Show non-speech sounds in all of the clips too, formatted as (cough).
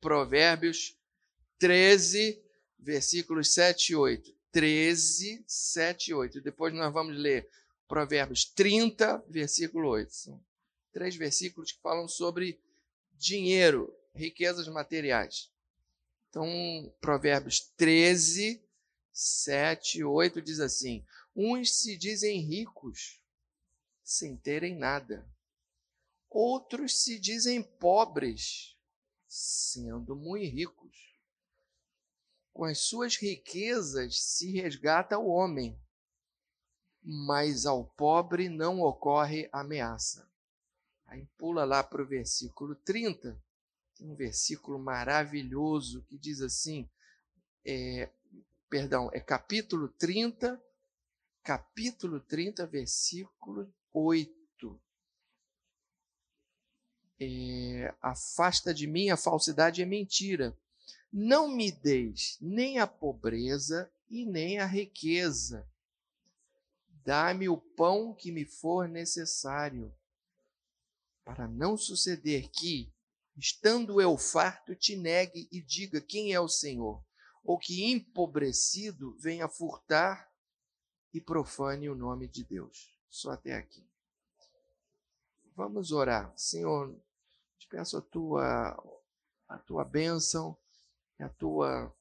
Provérbios 13, versículos 7 e 8. 13, 7 e 8. Depois nós vamos ler Provérbios 30, versículo 8. São três versículos que falam sobre dinheiro, riquezas materiais. Então, Provérbios 13, 7 e 8 diz assim: Uns se dizem ricos sem terem nada, outros se dizem pobres, sendo muito ricos. Com as suas riquezas se resgata o homem, mas ao pobre não ocorre ameaça. Aí pula lá para o versículo 30, tem um versículo maravilhoso que diz assim: é, perdão, é capítulo 30, capítulo 30, versículo 8. É, afasta de mim a falsidade e a mentira. Não me deis nem a pobreza e nem a riqueza. Dá-me o pão que me for necessário, para não suceder que, estando eu farto, te negue e diga quem é o Senhor, ou que empobrecido venha furtar e profane o nome de Deus. Só até aqui. Vamos orar. Senhor, peço a tua, a tua bênção, a tua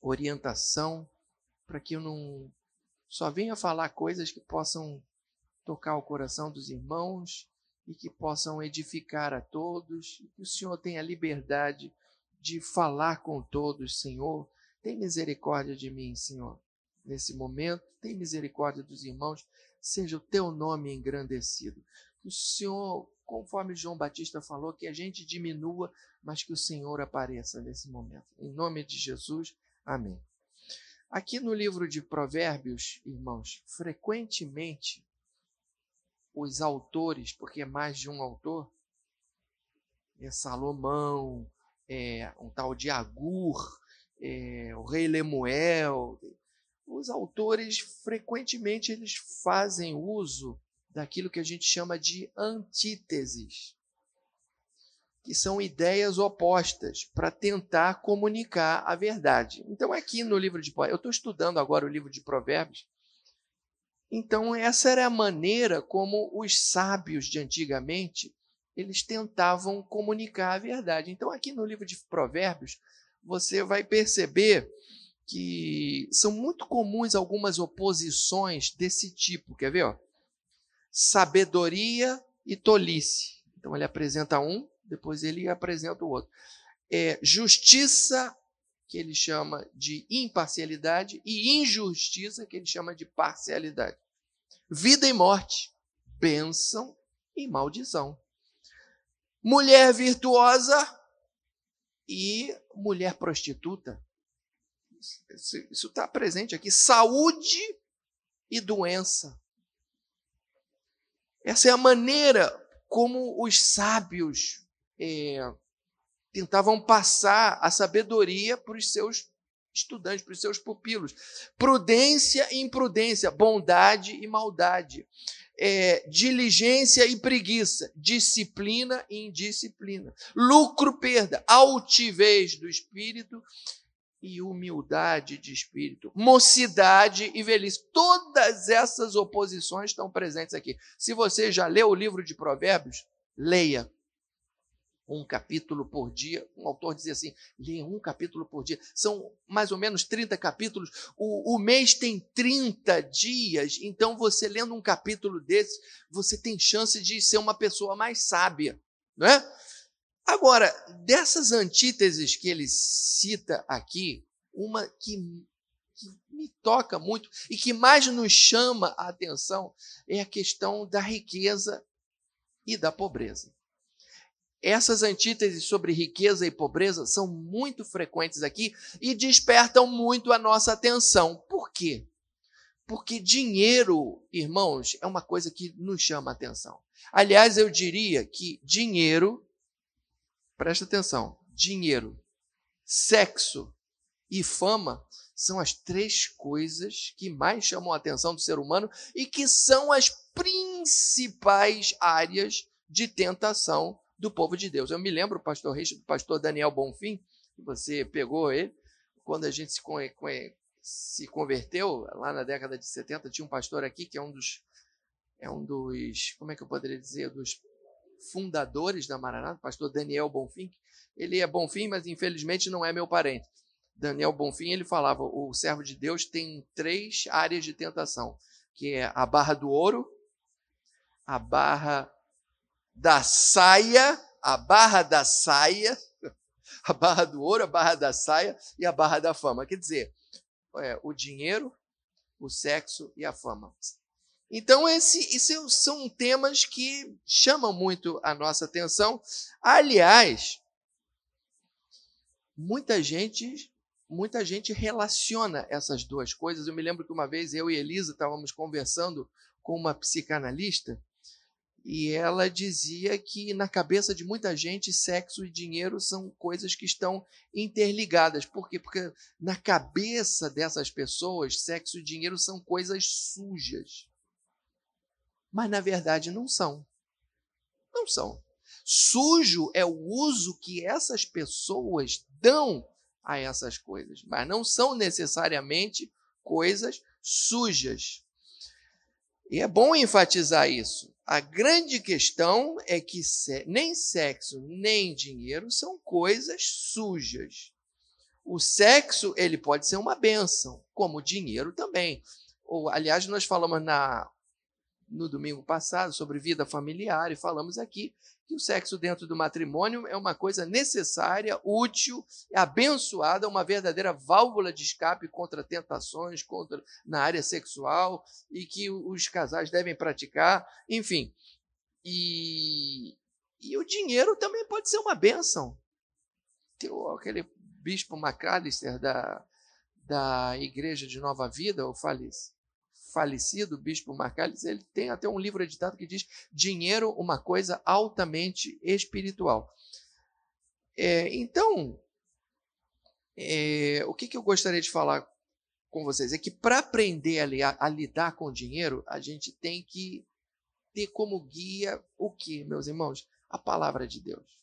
orientação, para que eu não só venha falar coisas que possam tocar o coração dos irmãos e que possam edificar a todos, que o Senhor tenha liberdade de falar com todos, Senhor. Tem misericórdia de mim, Senhor, nesse momento. Tem misericórdia dos irmãos. Seja o teu nome engrandecido. Que o Senhor, conforme João Batista falou, que a gente diminua, mas que o Senhor apareça nesse momento. Em nome de Jesus, amém. Aqui no livro de Provérbios, irmãos, frequentemente os autores, porque é mais de um autor, é Salomão, é um tal de Agur, é, o rei Lemuel, os autores frequentemente eles fazem uso daquilo que a gente chama de antíteses, que são ideias opostas para tentar comunicar a verdade. Então aqui no livro de eu estou estudando agora o livro de Provérbios então, essa era a maneira como os sábios de antigamente eles tentavam comunicar a verdade. Então, aqui no livro de Provérbios, você vai perceber que são muito comuns algumas oposições desse tipo. Quer ver? Sabedoria e tolice. Então, ele apresenta um, depois ele apresenta o outro. É, justiça, que ele chama de imparcialidade, e injustiça, que ele chama de parcialidade vida e morte, bênção e maldição. Mulher virtuosa e mulher prostituta. Isso está presente aqui. Saúde e doença. Essa é a maneira como os sábios é, tentavam passar a sabedoria para os seus estudantes, para os seus pupilos. Prudência e imprudência, bondade e maldade. É, diligência e preguiça, disciplina e indisciplina, lucro, perda, altivez do espírito e humildade de espírito, mocidade e velhice. Todas essas oposições estão presentes aqui. Se você já leu o livro de Provérbios, leia um capítulo por dia. Um autor dizia assim: leia um capítulo por dia. São mais ou menos 30 capítulos. O, o mês tem 30 dias, então você lendo um capítulo desse, você tem chance de ser uma pessoa mais sábia. Não é? Agora, dessas antíteses que ele cita aqui, uma que, que me toca muito e que mais nos chama a atenção é a questão da riqueza e da pobreza. Essas antíteses sobre riqueza e pobreza são muito frequentes aqui e despertam muito a nossa atenção. Por quê? Porque dinheiro, irmãos, é uma coisa que nos chama a atenção. Aliás, eu diria que dinheiro, presta atenção, dinheiro, sexo e fama são as três coisas que mais chamam a atenção do ser humano e que são as principais áreas de tentação do povo de Deus. Eu me lembro, pastor Reis, do pastor Daniel Bonfim, que você pegou ele, quando a gente se, se converteu, lá na década de 70, tinha um pastor aqui que é um dos, é um dos, como é que eu poderia dizer, dos fundadores da Maranata, pastor Daniel Bonfim. Ele é Bonfim, mas infelizmente não é meu parente. Daniel Bonfim, ele falava, o servo de Deus tem três áreas de tentação, que é a barra do ouro, a barra da saia, a barra da saia, (laughs) a barra do ouro, a barra da saia e a barra da fama. Quer dizer, é, o dinheiro, o sexo e a fama. Então, esse, esses são temas que chamam muito a nossa atenção. Aliás, muita gente muita gente relaciona essas duas coisas. Eu me lembro que uma vez eu e Elisa estávamos conversando com uma psicanalista e ela dizia que na cabeça de muita gente sexo e dinheiro são coisas que estão interligadas. Por quê? Porque na cabeça dessas pessoas, sexo e dinheiro são coisas sujas. Mas na verdade não são. Não são. Sujo é o uso que essas pessoas dão a essas coisas, mas não são necessariamente coisas sujas. E é bom enfatizar isso. A grande questão é que nem sexo nem dinheiro são coisas sujas. O sexo ele pode ser uma benção, como o dinheiro também. Ou, aliás, nós falamos na no domingo passado sobre vida familiar e falamos aqui que o sexo dentro do matrimônio é uma coisa necessária, útil, abençoada, uma verdadeira válvula de escape contra tentações, contra na área sexual e que os casais devem praticar, enfim. E, e o dinheiro também pode ser uma bênção. Tem aquele bispo McAllister da, da Igreja de Nova Vida, o Falice, falecido bispo Marcalis, ele tem até um livro editado que diz dinheiro, uma coisa altamente espiritual. É, então, é, o que, que eu gostaria de falar com vocês é que para aprender a, a lidar com o dinheiro, a gente tem que ter como guia o que, meus irmãos? A palavra de Deus.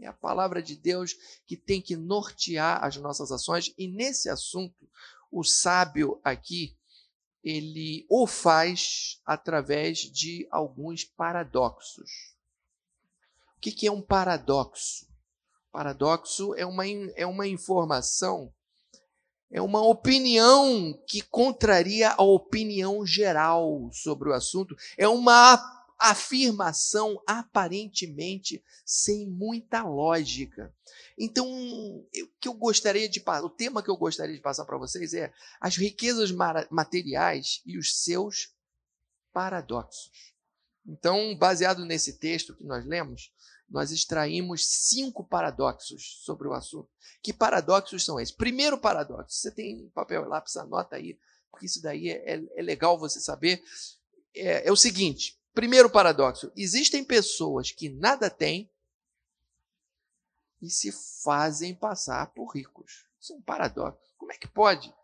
É a palavra de Deus que tem que nortear as nossas ações, e nesse assunto, o sábio aqui, ele o faz através de alguns paradoxos. O que é um paradoxo? Paradoxo é uma, é uma informação, é uma opinião que contraria a opinião geral sobre o assunto, é uma afirmação aparentemente sem muita lógica. Então, o que eu gostaria de o tema que eu gostaria de passar para vocês é as riquezas materiais e os seus paradoxos. Então, baseado nesse texto que nós lemos, nós extraímos cinco paradoxos sobre o assunto. Que paradoxos são esses? Primeiro paradoxo, você tem papel e lápis, anota aí, porque isso daí é, é, é legal você saber. É, é o seguinte: primeiro paradoxo, existem pessoas que nada têm e se fazem passar por ricos. Isso é um paradoxo. Como é que pode?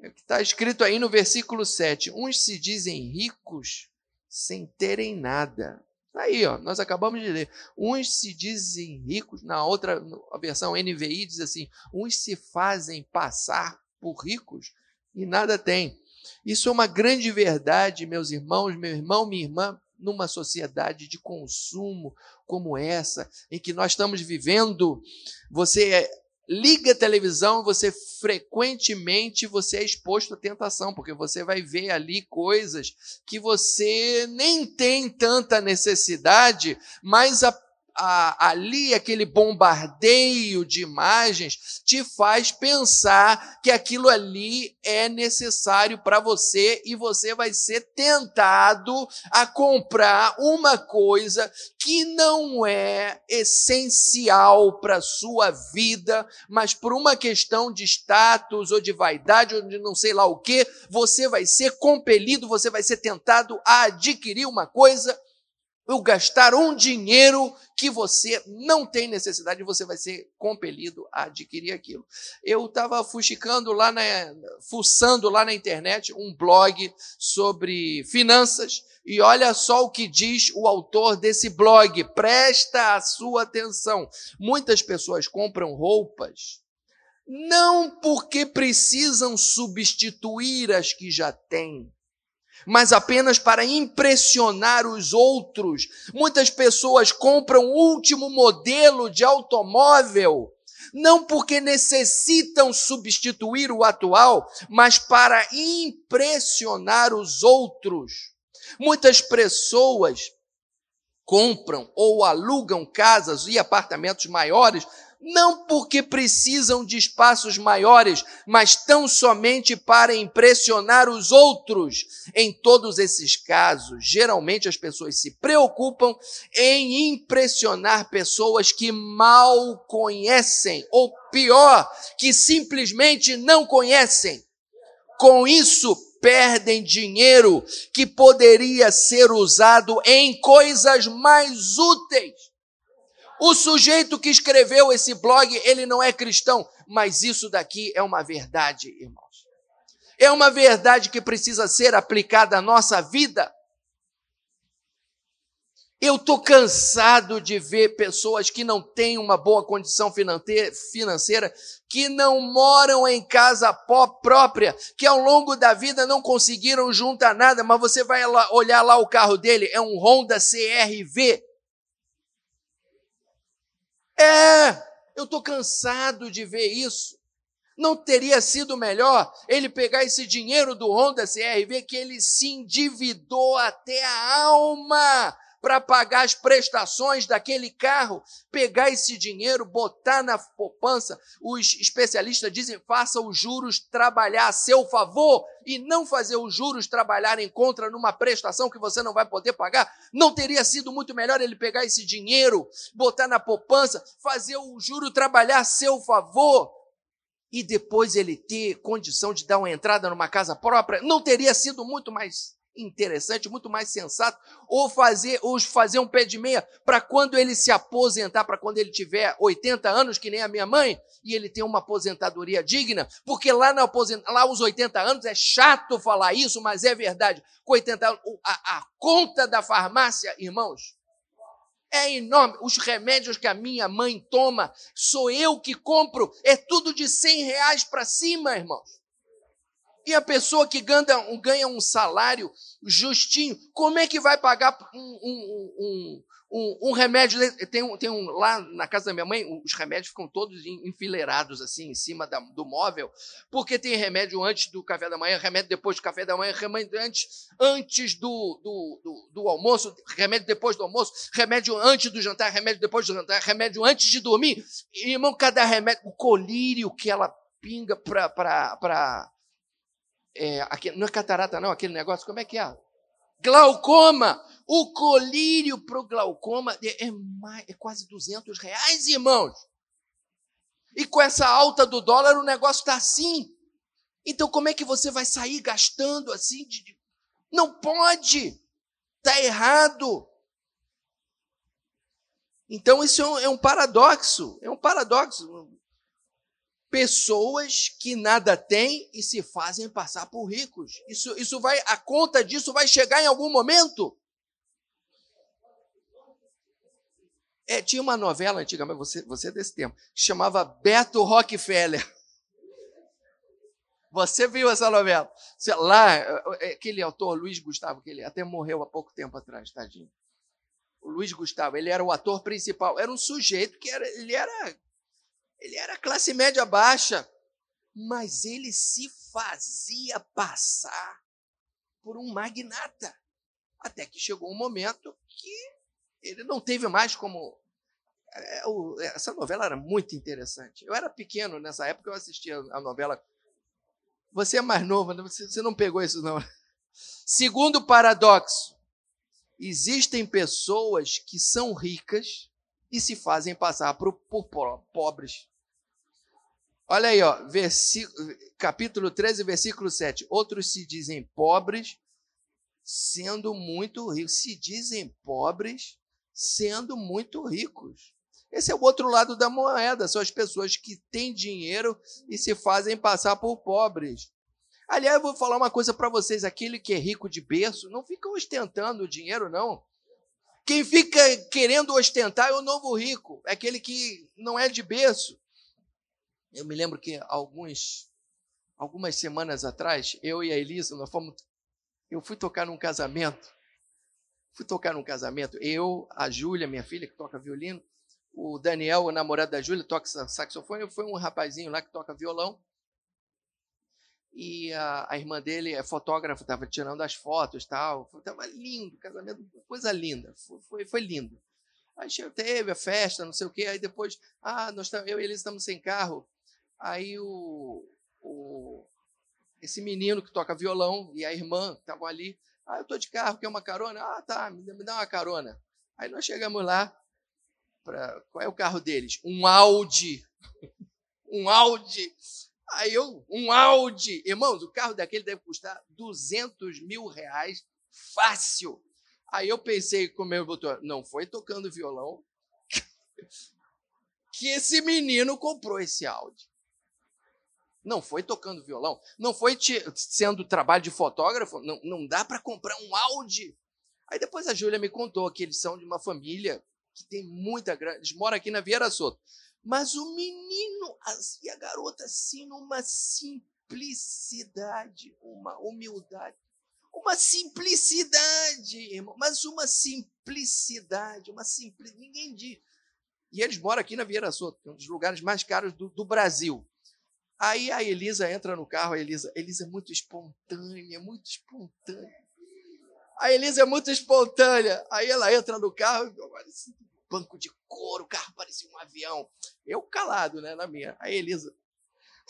É o que está escrito aí no versículo 7. Uns se dizem ricos sem terem nada. Está aí, ó, nós acabamos de ler. Uns se dizem ricos, na outra versão NVI diz assim: uns se fazem passar por ricos e nada têm. Isso é uma grande verdade, meus irmãos, meu irmão, minha irmã, numa sociedade de consumo como essa, em que nós estamos vivendo, você liga a televisão, você frequentemente você é exposto à tentação, porque você vai ver ali coisas que você nem tem tanta necessidade, mas a a, ali aquele bombardeio de imagens te faz pensar que aquilo ali é necessário para você e você vai ser tentado a comprar uma coisa que não é essencial para a sua vida, mas por uma questão de status ou de vaidade ou de não sei lá o que, você vai ser compelido, você vai ser tentado a adquirir uma coisa ou gastar um dinheiro que você não tem necessidade você vai ser compelido a adquirir aquilo. Eu estava fuxicando lá na, fuçando lá na internet um blog sobre finanças e olha só o que diz o autor desse blog. Presta a sua atenção. Muitas pessoas compram roupas não porque precisam substituir as que já têm, mas apenas para impressionar os outros. Muitas pessoas compram o último modelo de automóvel, não porque necessitam substituir o atual, mas para impressionar os outros. Muitas pessoas compram ou alugam casas e apartamentos maiores não porque precisam de espaços maiores, mas tão somente para impressionar os outros. Em todos esses casos, geralmente as pessoas se preocupam em impressionar pessoas que mal conhecem, ou pior, que simplesmente não conhecem. Com isso, perdem dinheiro que poderia ser usado em coisas mais úteis. O sujeito que escreveu esse blog, ele não é cristão, mas isso daqui é uma verdade, irmãos. É uma verdade que precisa ser aplicada à nossa vida. Eu estou cansado de ver pessoas que não têm uma boa condição financeira, que não moram em casa própria, que ao longo da vida não conseguiram juntar nada, mas você vai olhar lá o carro dele, é um Honda CRV. É, eu estou cansado de ver isso. Não teria sido melhor ele pegar esse dinheiro do Honda CRV que ele se endividou até a alma para pagar as prestações daquele carro, pegar esse dinheiro, botar na poupança. Os especialistas dizem: faça os juros trabalhar a seu favor e não fazer os juros trabalharem contra numa prestação que você não vai poder pagar. Não teria sido muito melhor ele pegar esse dinheiro, botar na poupança, fazer o juro trabalhar a seu favor? E depois ele ter condição de dar uma entrada numa casa própria, não teria sido muito mais interessante, muito mais sensato, ou fazer, ou fazer um pé de meia para quando ele se aposentar, para quando ele tiver 80 anos, que nem a minha mãe, e ele tem uma aposentadoria digna, porque lá, na aposent... lá os 80 anos é chato falar isso, mas é verdade. Com 80 anos, a, a conta da farmácia, irmãos, é enorme. Os remédios que a minha mãe toma, sou eu que compro, é tudo de 100 reais para cima, irmãos. E a pessoa que ganha, ganha um salário justinho, como é que vai pagar um, um, um, um, remédio? Tem um, tem um lá na casa da minha mãe, os remédios ficam todos enfileirados assim em cima da, do móvel, porque tem remédio antes do café da manhã, remédio depois do café da manhã, remédio antes, antes do, do, do, do almoço, remédio depois do almoço, remédio antes do jantar, remédio depois do jantar, remédio antes de dormir. E, irmão, cada remédio, o colírio que ela pinga para é, aquele, não é catarata, não, aquele negócio, como é que é? Glaucoma. O colírio para o glaucoma é, é, mais, é quase 200 reais, irmãos. E com essa alta do dólar, o negócio está assim. Então, como é que você vai sair gastando assim? De... Não pode. Está errado. Então, isso é um, é um paradoxo. É um paradoxo pessoas que nada têm e se fazem passar por ricos. Isso, isso vai, a conta disso vai chegar em algum momento. É, tinha uma novela antiga, mas você, você é desse tempo, que chamava Beto Rockefeller. Você viu essa novela? Lá, é, aquele autor, Luiz Gustavo, que ele até morreu há pouco tempo atrás, tadinho. O Luiz Gustavo, ele era o ator principal. Era um sujeito que era, ele era ele era classe média baixa, mas ele se fazia passar por um magnata. Até que chegou um momento que ele não teve mais como. É, essa novela era muito interessante. Eu era pequeno nessa época, eu assistia a novela. Você é mais novo, né? você não pegou isso, não. Segundo paradoxo, existem pessoas que são ricas e se fazem passar por, por pobres. Olha aí, ó, versículo, capítulo 13, versículo 7. Outros se dizem pobres sendo muito ricos. Se dizem pobres, sendo muito ricos. Esse é o outro lado da moeda, são as pessoas que têm dinheiro e se fazem passar por pobres. Aliás, eu vou falar uma coisa para vocês: aquele que é rico de berço não fica ostentando o dinheiro, não. Quem fica querendo ostentar é o novo rico, é aquele que não é de berço. Eu me lembro que alguns, algumas semanas atrás, eu e a Elisa, nós fomos, eu fui tocar num casamento. Fui tocar num casamento, eu, a Júlia, minha filha, que toca violino, o Daniel, o namorado da Júlia, toca saxofone, foi um rapazinho lá que toca violão e a, a, irmã dele é fotógrafa, estava tirando as fotos tal. Estava lindo, casamento, coisa linda, foi, foi, foi, lindo. Aí teve a festa, não sei o quê, aí depois, ah, nós eu e eles estamos sem carro. Aí o, o, esse menino que toca violão e a irmã estavam ali, ah, eu estou de carro, quer uma carona? Ah, tá, me, dá uma carona. Aí nós chegamos lá, pra, qual é o carro deles? Um Audi. (laughs) um Audi Aí eu, um Audi, irmãos, o carro daquele deve custar 200 mil reais fácil. Aí eu pensei com o meu doutor, não foi tocando violão (laughs) que esse menino comprou esse Audi. Não foi tocando violão, não foi sendo trabalho de fotógrafo, não, não dá para comprar um Audi. Aí depois a Júlia me contou que eles são de uma família que tem muita grana, eles moram aqui na Vieira Soto. Mas o menino e a garota, assim, numa simplicidade, uma humildade, uma simplicidade, irmão, mas uma simplicidade, uma simples. Ninguém diz. E eles moram aqui na Vieira Soto, é um dos lugares mais caros do, do Brasil. Aí a Elisa entra no carro, a Elisa, Elisa é muito espontânea, muito espontânea. A Elisa é muito espontânea. Aí ela entra no carro, banco de couro, o carro parecia um avião. Eu calado, né, na minha. A Elisa,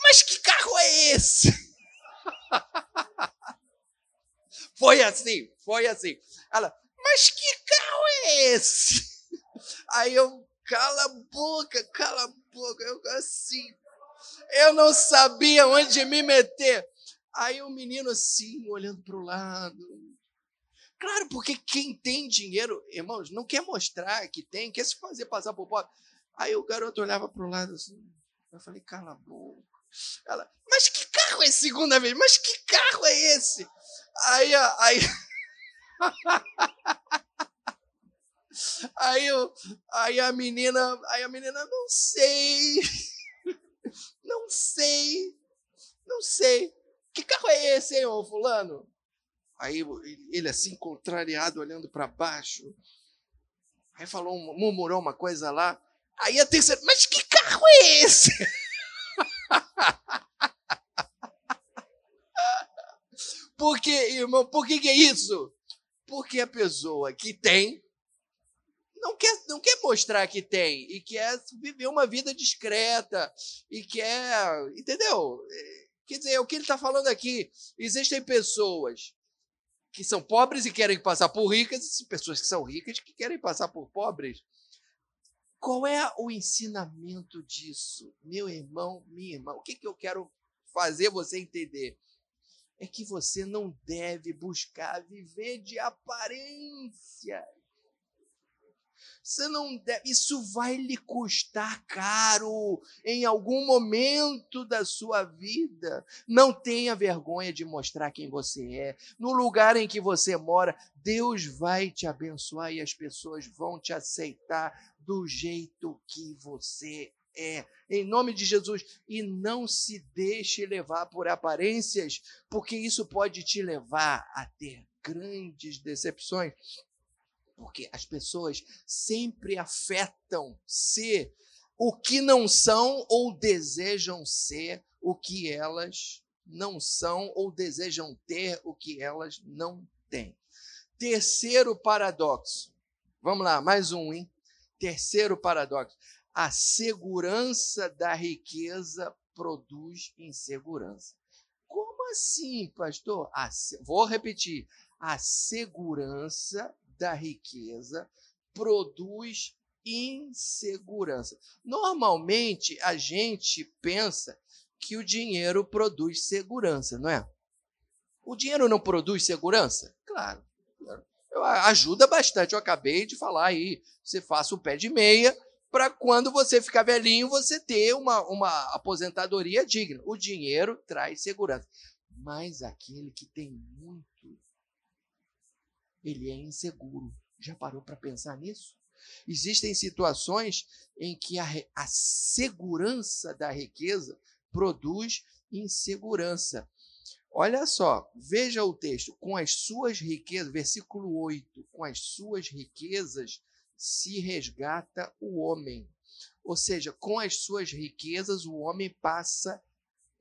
mas que carro é esse? (laughs) foi assim, foi assim. Ela, mas que carro é esse? Aí eu, cala a boca, cala a boca. Eu assim, eu não sabia onde me meter. Aí o menino assim, olhando para o lado, Claro, porque quem tem dinheiro, irmãos, não quer mostrar que tem, quer se fazer passar por pobre. Aí o garoto olhava para o lado assim. Eu falei, cala a boca. Ela, mas que carro é? Segunda vez, mas que carro é esse? Aí, aí. (laughs) Aí, aí a menina, aí a menina, não sei, não sei, não sei. Que carro é esse, hein, ô fulano? Aí ele assim, contrariado, olhando para baixo. Aí falou, murmurou uma coisa lá. Aí a terceira, mas que carro é esse? (laughs) Por que, irmão? Por que, que é isso? Porque a pessoa que tem não quer, não quer mostrar que tem e quer viver uma vida discreta e quer, entendeu? Quer dizer, é o que ele está falando aqui. Existem pessoas que são pobres e querem passar por ricas, e pessoas que são ricas que querem passar por pobres. Qual é o ensinamento disso, meu irmão, minha irmã? O que, que eu quero fazer você entender? É que você não deve buscar viver de aparência. Você não deve, isso vai lhe custar caro em algum momento da sua vida. Não tenha vergonha de mostrar quem você é. No lugar em que você mora, Deus vai te abençoar e as pessoas vão te aceitar do jeito que você é. Em nome de Jesus. E não se deixe levar por aparências, porque isso pode te levar a ter grandes decepções porque as pessoas sempre afetam ser o que não são ou desejam ser o que elas não são ou desejam ter o que elas não têm. Terceiro paradoxo. Vamos lá, mais um, hein? Terceiro paradoxo. A segurança da riqueza produz insegurança. Como assim, pastor? Vou repetir. A segurança da riqueza produz insegurança. Normalmente a gente pensa que o dinheiro produz segurança, não é? O dinheiro não produz segurança? Claro. Ajuda bastante. Eu acabei de falar aí. Você faça o pé de meia para quando você ficar velhinho, você ter uma, uma aposentadoria digna. O dinheiro traz segurança. Mas aquele que tem muito, ele é inseguro. Já parou para pensar nisso? Existem situações em que a, a segurança da riqueza produz insegurança. Olha só, veja o texto. Com as suas riquezas, versículo 8: com as suas riquezas se resgata o homem. Ou seja, com as suas riquezas, o homem passa,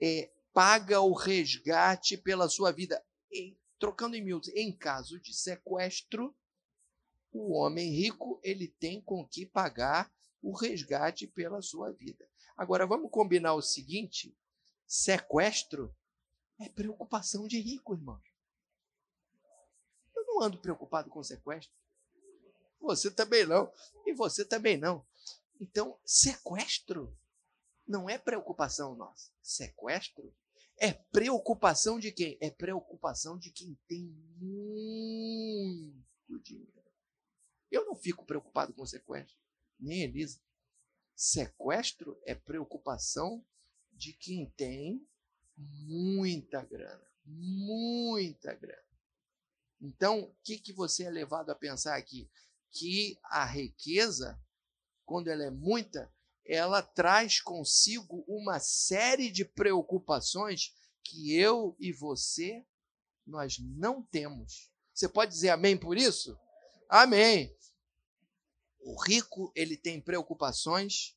é, paga o resgate pela sua vida. Trocando em miúdos, em caso de sequestro, o homem rico ele tem com que pagar o resgate pela sua vida. Agora vamos combinar o seguinte: sequestro é preocupação de rico, irmão. Eu não ando preocupado com sequestro. Você também não. E você também não. Então, sequestro não é preocupação nossa. Sequestro é preocupação de quem? É preocupação de quem tem muito dinheiro. Eu não fico preocupado com sequestro, nem Elisa. Sequestro é preocupação de quem tem muita grana, muita grana. Então, o que, que você é levado a pensar aqui? Que a riqueza, quando ela é muita, ela traz consigo uma série de preocupações que eu e você nós não temos. Você pode dizer amém por isso? Amém. O rico, ele tem preocupações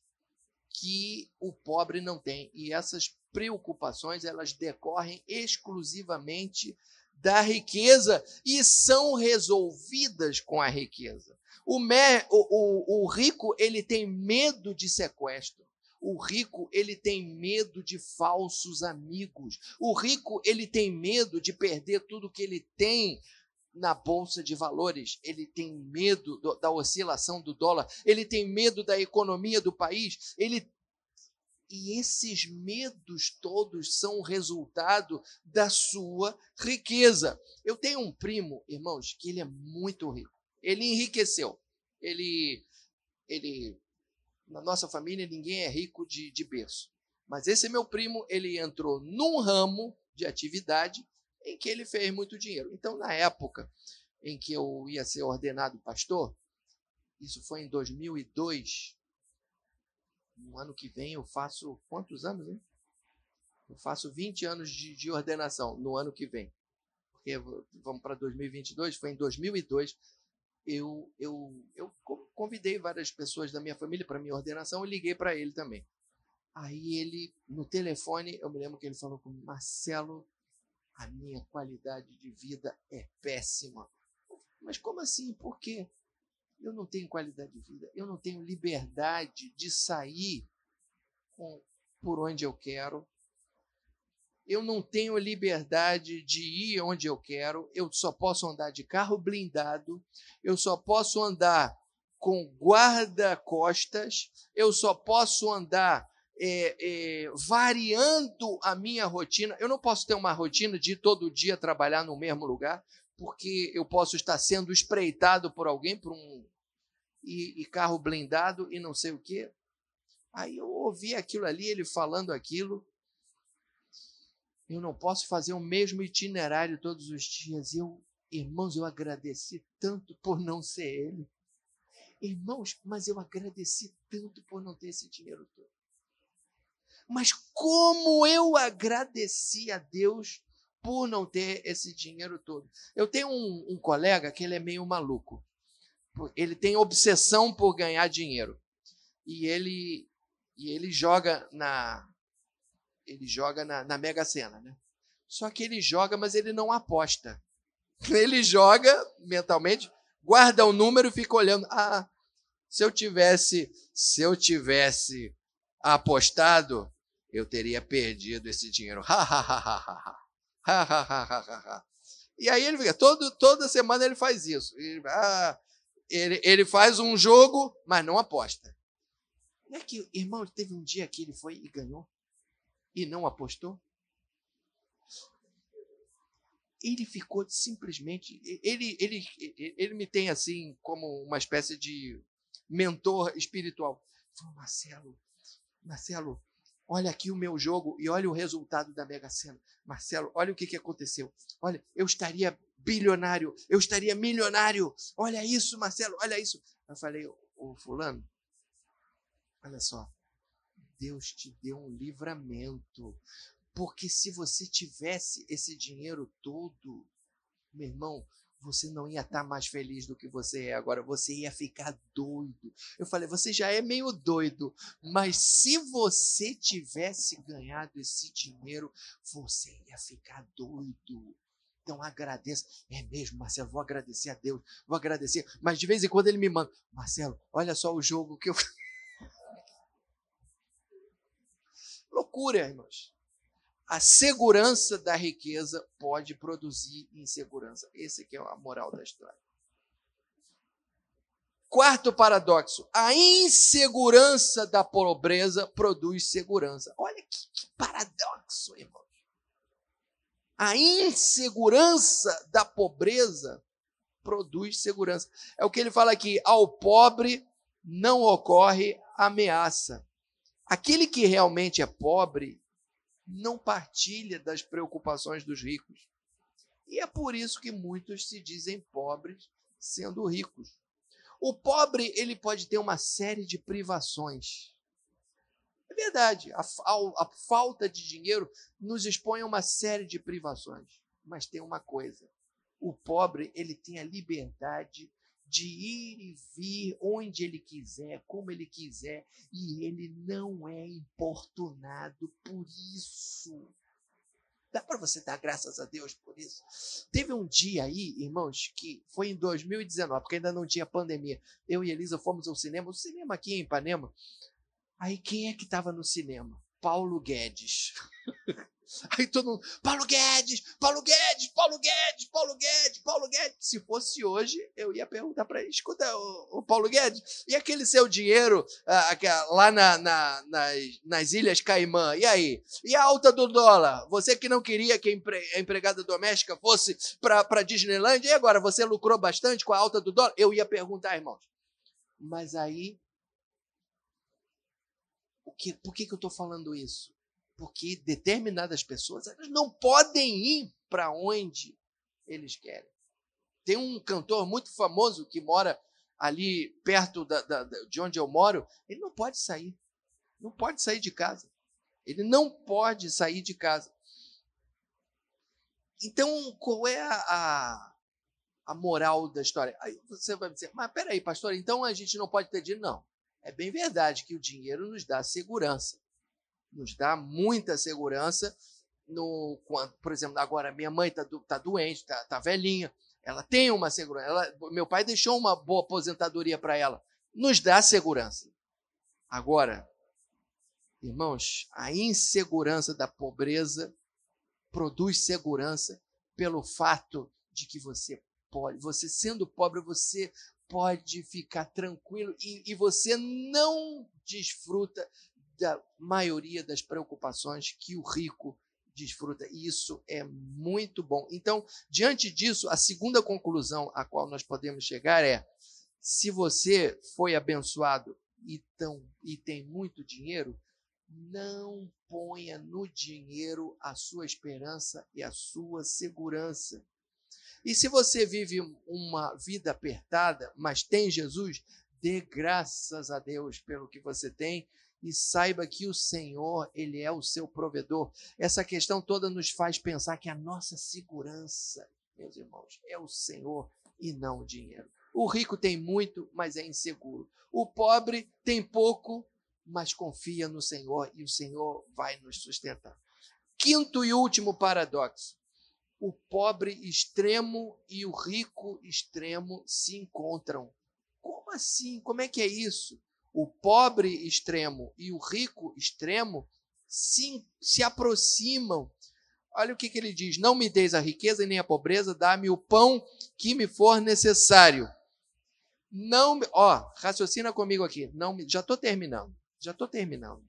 que o pobre não tem, e essas preocupações, elas decorrem exclusivamente da riqueza e são resolvidas com a riqueza. O, o, o, o rico, ele tem medo de sequestro. O rico, ele tem medo de falsos amigos. O rico, ele tem medo de perder tudo que ele tem na bolsa de valores, ele tem medo do, da oscilação do dólar, ele tem medo da economia do país, ele e esses medos todos são resultado da sua riqueza. Eu tenho um primo, irmãos, que ele é muito rico. Ele enriqueceu. Ele ele na nossa família ninguém é rico de, de berço. Mas esse meu primo, ele entrou num ramo de atividade em que ele fez muito dinheiro. Então, na época em que eu ia ser ordenado pastor, isso foi em 2002. No ano que vem eu faço quantos anos, hein? Eu faço 20 anos de, de ordenação no ano que vem. Porque vamos para 2022, foi em 2002 eu, eu, eu convidei várias pessoas da minha família para minha ordenação e liguei para ele também. Aí ele, no telefone, eu me lembro que ele falou comigo, Marcelo, a minha qualidade de vida é péssima. Mas como assim? Por quê? Eu não tenho qualidade de vida, eu não tenho liberdade de sair com, por onde eu quero, eu não tenho liberdade de ir onde eu quero, eu só posso andar de carro blindado, eu só posso andar com guarda-costas, eu só posso andar é, é, variando a minha rotina. Eu não posso ter uma rotina de todo dia trabalhar no mesmo lugar, porque eu posso estar sendo espreitado por alguém, por um e, e carro blindado e não sei o quê. Aí eu ouvi aquilo ali, ele falando aquilo. Eu não posso fazer o mesmo itinerário todos os dias. Eu, irmãos, eu agradeci tanto por não ser ele. Irmãos, mas eu agradeci tanto por não ter esse dinheiro todo. Mas como eu agradeci a Deus por não ter esse dinheiro todo. Eu tenho um, um colega que ele é meio maluco. Ele tem obsessão por ganhar dinheiro. E ele, e ele joga na ele joga na, na Mega Sena, né? Só que ele joga, mas ele não aposta. (laughs) Ele joga mentalmente, guarda o número e fica olhando. Ah, se eu tivesse, se eu tivesse apostado, eu teria perdido esse dinheiro. (laughs) e aí ele fica, todo, toda semana ele faz isso. Ele, ah, ele, ele faz um jogo, mas não aposta. Não é que, irmão, teve um dia que ele foi e ganhou e não apostou? ele ficou simplesmente. Ele, ele, ele me tem assim como uma espécie de mentor espiritual. Falou, Marcelo, Marcelo, olha aqui o meu jogo e olha o resultado da Mega Sena. Marcelo, olha o que, que aconteceu. Olha, eu estaria bilionário, eu estaria milionário. Olha isso, Marcelo, olha isso. Eu falei, ô fulano, olha só, Deus te deu um livramento. Porque se você tivesse esse dinheiro todo, meu irmão, você não ia estar mais feliz do que você é agora, você ia ficar doido. Eu falei, você já é meio doido, mas se você tivesse ganhado esse dinheiro, você ia ficar doido. Então agradeça. É mesmo, Marcelo, vou agradecer a Deus, vou agradecer. Mas de vez em quando ele me manda, Marcelo, olha só o jogo que eu. (laughs) Loucura, irmãos. A segurança da riqueza pode produzir insegurança. Esse aqui é a moral da história. Quarto paradoxo: a insegurança da pobreza produz segurança. Olha que, que paradoxo, irmãos. A insegurança da pobreza produz segurança. É o que ele fala aqui: ao pobre não ocorre ameaça. Aquele que realmente é pobre não partilha das preocupações dos ricos. E é por isso que muitos se dizem pobres sendo ricos. O pobre ele pode ter uma série de privações. É verdade, a, a, falta de dinheiro nos expõe a uma série de privações. Mas tem uma coisa: o pobre ele tem a liberdade de ir e vir onde ele quiser, como ele quiser, e ele não é importunado por isso. Dá para você dar graças a Deus por isso. Teve um dia aí, irmãos, que foi em 2019, porque ainda não tinha pandemia. Eu e Elisa fomos ao cinema, o cinema aqui em Ipanema. Aí quem é que estava no cinema? Paulo Guedes. (laughs) Aí todo mundo, Paulo Guedes, Paulo Guedes, Paulo Guedes, Paulo Guedes, Paulo Guedes. Se fosse hoje, eu ia perguntar para ele: escuta, o, Paulo Guedes, e aquele seu dinheiro uh, lá na, na, nas, nas Ilhas Caimã, e aí? E a alta do dólar? Você que não queria que a empregada doméstica fosse para Disneyland, e agora você lucrou bastante com a alta do dólar? Eu ia perguntar, irmãos. Mas aí, que, por que, que eu estou falando isso? Porque determinadas pessoas elas não podem ir para onde eles querem. Tem um cantor muito famoso que mora ali perto da, da, de onde eu moro, ele não pode sair. Não pode sair de casa. Ele não pode sair de casa. Então, qual é a, a, moral da história? Aí você vai dizer, mas peraí, pastor, então a gente não pode ter dinheiro? Não. É bem verdade que o dinheiro nos dá segurança nos dá muita segurança. No, por exemplo, agora minha mãe está tá doente, está tá velhinha, ela tem uma segurança. Ela, meu pai deixou uma boa aposentadoria para ela. Nos dá segurança. Agora, irmãos, a insegurança da pobreza produz segurança pelo fato de que você pode, você sendo pobre, você pode ficar tranquilo e, e você não desfruta da maioria das preocupações que o rico desfruta. E isso é muito bom. Então, diante disso, a segunda conclusão a qual nós podemos chegar é: se você foi abençoado e, tão, e tem muito dinheiro, não ponha no dinheiro a sua esperança e a sua segurança. E se você vive uma vida apertada, mas tem Jesus, dê graças a Deus pelo que você tem e saiba que o Senhor, ele é o seu provedor. Essa questão toda nos faz pensar que a nossa segurança, meus irmãos, é o Senhor e não o dinheiro. O rico tem muito, mas é inseguro. O pobre tem pouco, mas confia no Senhor e o Senhor vai nos sustentar. Quinto e último paradoxo. O pobre extremo e o rico extremo se encontram. Como assim? Como é que é isso? o pobre extremo e o rico extremo se, se aproximam. Olha o que, que ele diz: Não me deis a riqueza nem a pobreza, dá-me o pão que me for necessário. Não, ó, raciocina comigo aqui. Não, já estou terminando. Já estou terminando.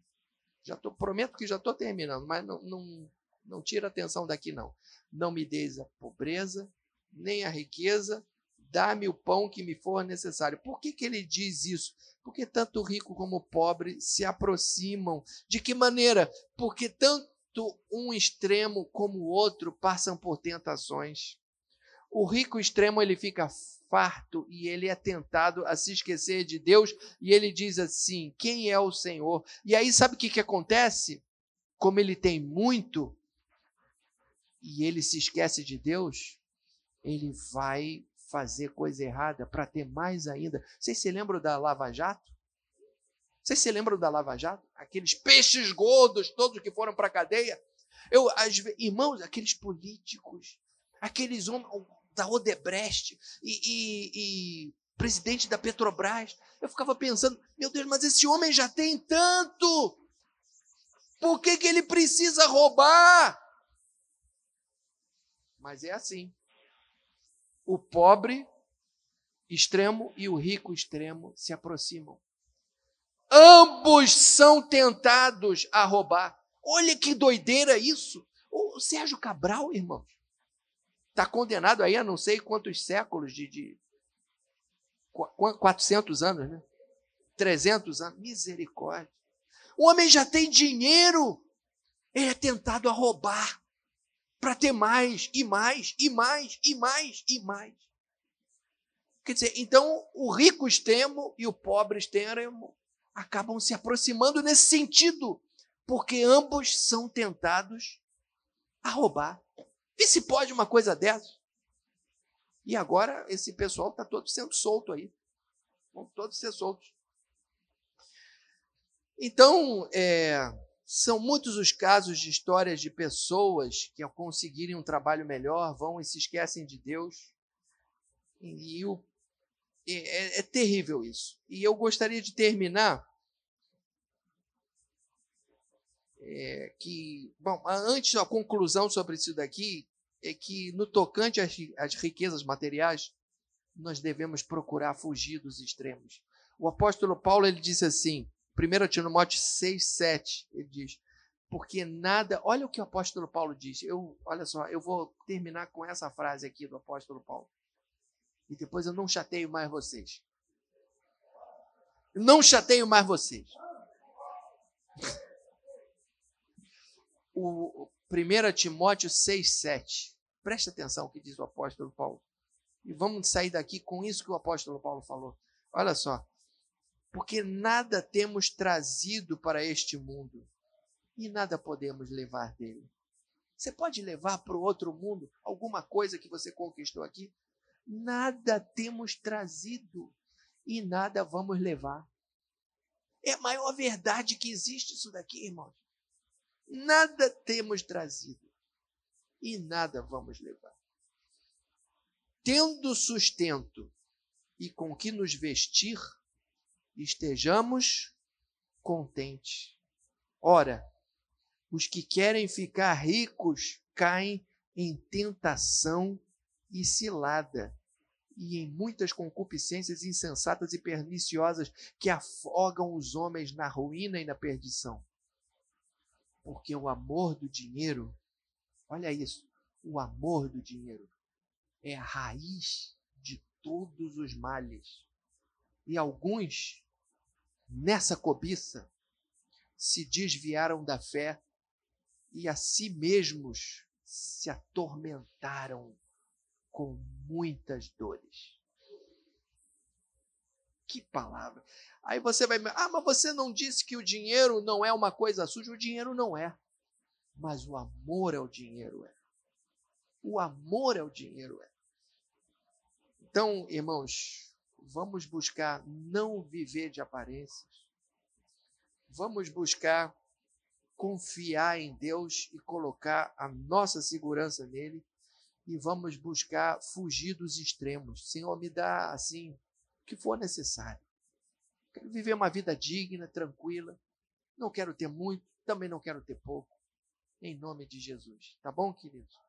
Já tô, prometo que já estou terminando, mas não, não, Não tira atenção daqui, não. Não me deis a pobreza, nem a riqueza, dá-me o pão que me for necessário. Por que, que ele diz isso? Porque tanto o rico como o pobre se aproximam. De que maneira? Porque tanto um extremo como o outro passam por tentações. O rico extremo ele fica farto e ele é tentado a se esquecer de Deus e ele diz assim: Quem é o Senhor? E aí sabe o que, que acontece? Como ele tem muito e ele se esquece de Deus, ele vai fazer coisa errada para ter mais ainda. Vocês se lembram da Lava Jato? Vocês se lembram da Lava Jato? Aqueles peixes gordos todos que foram para a cadeia? Eu, as, irmãos, aqueles políticos, aqueles homens da Odebrecht e, e, e presidente da Petrobras, eu ficava pensando, meu Deus, mas esse homem já tem tanto. Por que, que ele precisa roubar? Mas é assim o pobre extremo e o rico extremo se aproximam. Ambos são tentados a roubar. Olha que doideira isso. O Sérgio Cabral, irmãos, está condenado aí a não sei quantos séculos de, de 400 anos, né? 300 anos. Misericórdia. O homem já tem dinheiro, ele é tentado a roubar para ter mais e mais e mais e mais e mais. Quer dizer, então o rico extremo e o pobre extremo acabam se aproximando nesse sentido, porque ambos são tentados a roubar. Vê se pode uma coisa dessa. E agora esse pessoal está todo sendo solto aí. Vão todos ser soltos. Então, é, são muitos os casos de histórias de pessoas que, ao conseguirem um trabalho melhor, vão e se esquecem de Deus. E, o, é, é terrível isso. E eu gostaria de terminar é, que, bom, antes a conclusão sobre isso daqui é que no tocante às, às riquezas materiais, nós devemos procurar fugir dos extremos. O apóstolo Paulo ele disse assim: 1 Timóteo 6, 7, ele diz, porque nada, olha o que o apóstolo Paulo diz, eu, olha só, eu vou terminar com essa frase aqui do apóstolo Paulo, e depois eu não chateio mais vocês. Não chateio mais vocês. (laughs) O 1 Timóteo 6, 7. Preste atenção o que diz o apóstolo Paulo. E vamos sair daqui com isso que o apóstolo Paulo falou. Olha só porque nada temos trazido para este mundo e nada podemos levar dele. Você pode levar para o outro mundo alguma coisa que você conquistou aqui? Nada temos trazido e nada vamos levar. É a maior verdade que existe isso daqui, irmãos. Nada temos trazido e nada vamos levar. Tendo sustento e com que nos vestir, estejamos contentes. Ora, os que querem ficar ricos caem em tentação e cilada, e em muitas concupiscências insensatas e perniciosas que afogam os homens na ruína e na perdição. Porque o amor do dinheiro, olha isso, o amor do dinheiro é a raiz de todos os males. E alguns nessa cobiça, se desviaram da fé e a si mesmos se atormentaram com muitas dores. Que palavra! Aí você vai, ah, mas você não disse que o dinheiro não é uma coisa suja? O dinheiro não é, mas o amor ao dinheiro é. O amor ao dinheiro é. Então, irmãos, Vamos buscar não viver de aparências. Vamos buscar confiar em Deus e colocar a nossa segurança nele. E vamos buscar fugir dos extremos. Senhor, me dá assim o que for necessário. Quero viver uma vida digna, tranquila. Não quero ter muito, também não quero ter pouco. Em nome de Jesus. Tá bom, queridos?